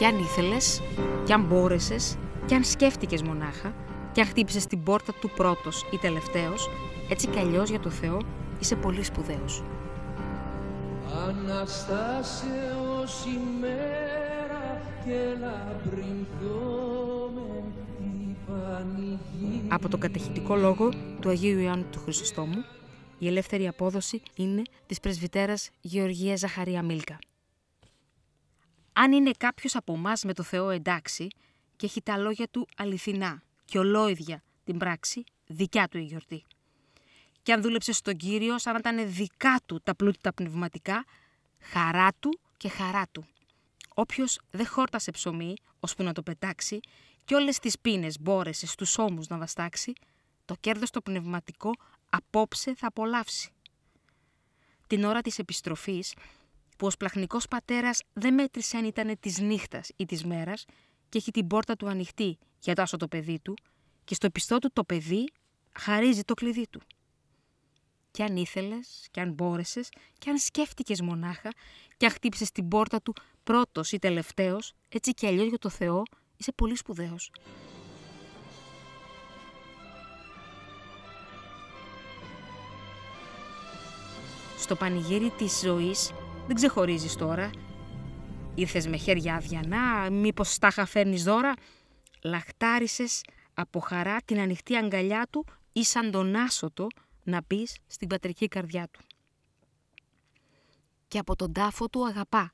Κι αν ήθελες, κι αν μπόρεσες, κι αν σκέφτηκες μονάχα, κι αν χτύπησες την πόρτα του πρώτος ή τελευταίος, έτσι κι αλλιώς για το Θεό είσαι πολύ σπουδαίος. Αναστάσεως ημέρα και λαμπρινθώ με την πανηγύρι. Από τον κατεχητικό λόγο του Αγίου Ιωάννου του Χρυσοστόμου, η ελεύθερη απόδοση είναι της πρεσβυτέρας Γεωργίας Ζαχαρία Μίλκα. Αν είναι κάποιος από εμάς με το Θεό εντάξει και έχει τα λόγια του αληθινά και ολόιδια την πράξη, δικιά του η γιορτή. Και αν δούλεψε στον Κύριο σαν να ήταν δικά του τα πλούτη τα πνευματικά, χαρά του και χαρά του. Όποιος δεν χόρτασε ψωμί, ώσπου να το πετάξει, και όλες τις πίνες μπόρεσε στους ώμους να βαστάξει, το κέρδος το πνευματικό απόψε θα απολαύσει. Την ώρα της επιστροφής, που ο σπλαχνικός πατέρας δεν μέτρησε αν ήταν της νύχτας ή της μέρας και έχει την πόρτα του ανοιχτή για το άσο το παιδί του και στο πιστό του το παιδί χαρίζει το κλειδί του. Κι αν ήθελες, κι αν μπόρεσες, κι αν σκέφτηκες μονάχα, κι αν χτύπησες την πόρτα του πρώτος ή τελευταίος, έτσι κι αλλιώς για το Θεό, είσαι πολύ σπουδαίος. Στο πανηγύρι της ζωής δεν ξεχωρίζεις τώρα. Ήρθες με χέρια αδιανά, μήπως στάχα φέρνεις δώρα. Λαχτάρισες από χαρά την ανοιχτή αγκαλιά του ή σαν τον άσωτο να μπει στην πατρική καρδιά του. Και από τον τάφο του αγαπά.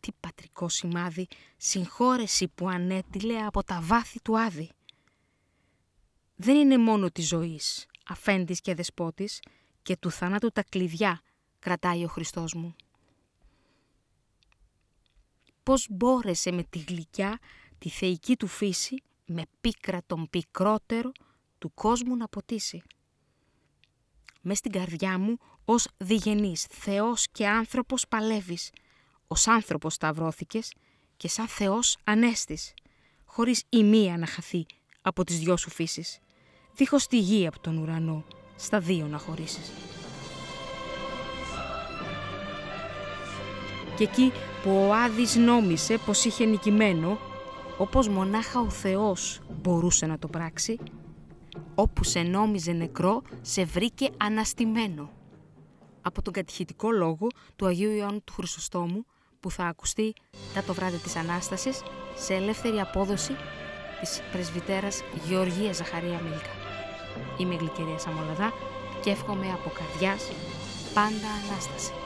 Τι πατρικό σημάδι, συγχώρεση που ανέτειλε από τα βάθη του άδη. Δεν είναι μόνο της ζωής, αφέντης και δεσπότης, και του θάνατου τα κλειδιά κρατάει ο Χριστός μου. Πώς μπόρεσε με τη γλυκιά, τη θεϊκή του φύση, με πίκρα τον πικρότερο του κόσμου να ποτίσει μες στην καρδιά μου ως διγενής, Θεός και άνθρωπος παλεύεις. Ως άνθρωπος σταυρώθηκες και σαν Θεός ανέστης, χωρίς η μία να χαθεί από τις δυο σου φύσεις, δίχως τη γη από τον ουρανό, στα δύο να χωρίσεις. Και εκεί που ο Άδης νόμισε πως είχε νικημένο, όπως μονάχα ο Θεός μπορούσε να το πράξει, Όπου σε νόμιζε νεκρό, σε βρήκε αναστημένο. Από τον κατηχητικό λόγο του Αγίου Ιωάννου του Χρυσοστόμου, που θα ακουστεί τα το βράδυ της Ανάστασης, σε ελεύθερη απόδοση της πρεσβυτέρας Γεωργίας Ζαχαρία Μίλκα. Είμαι η Γλυκερία Σαμολαδά και εύχομαι από καρδιάς πάντα Ανάσταση.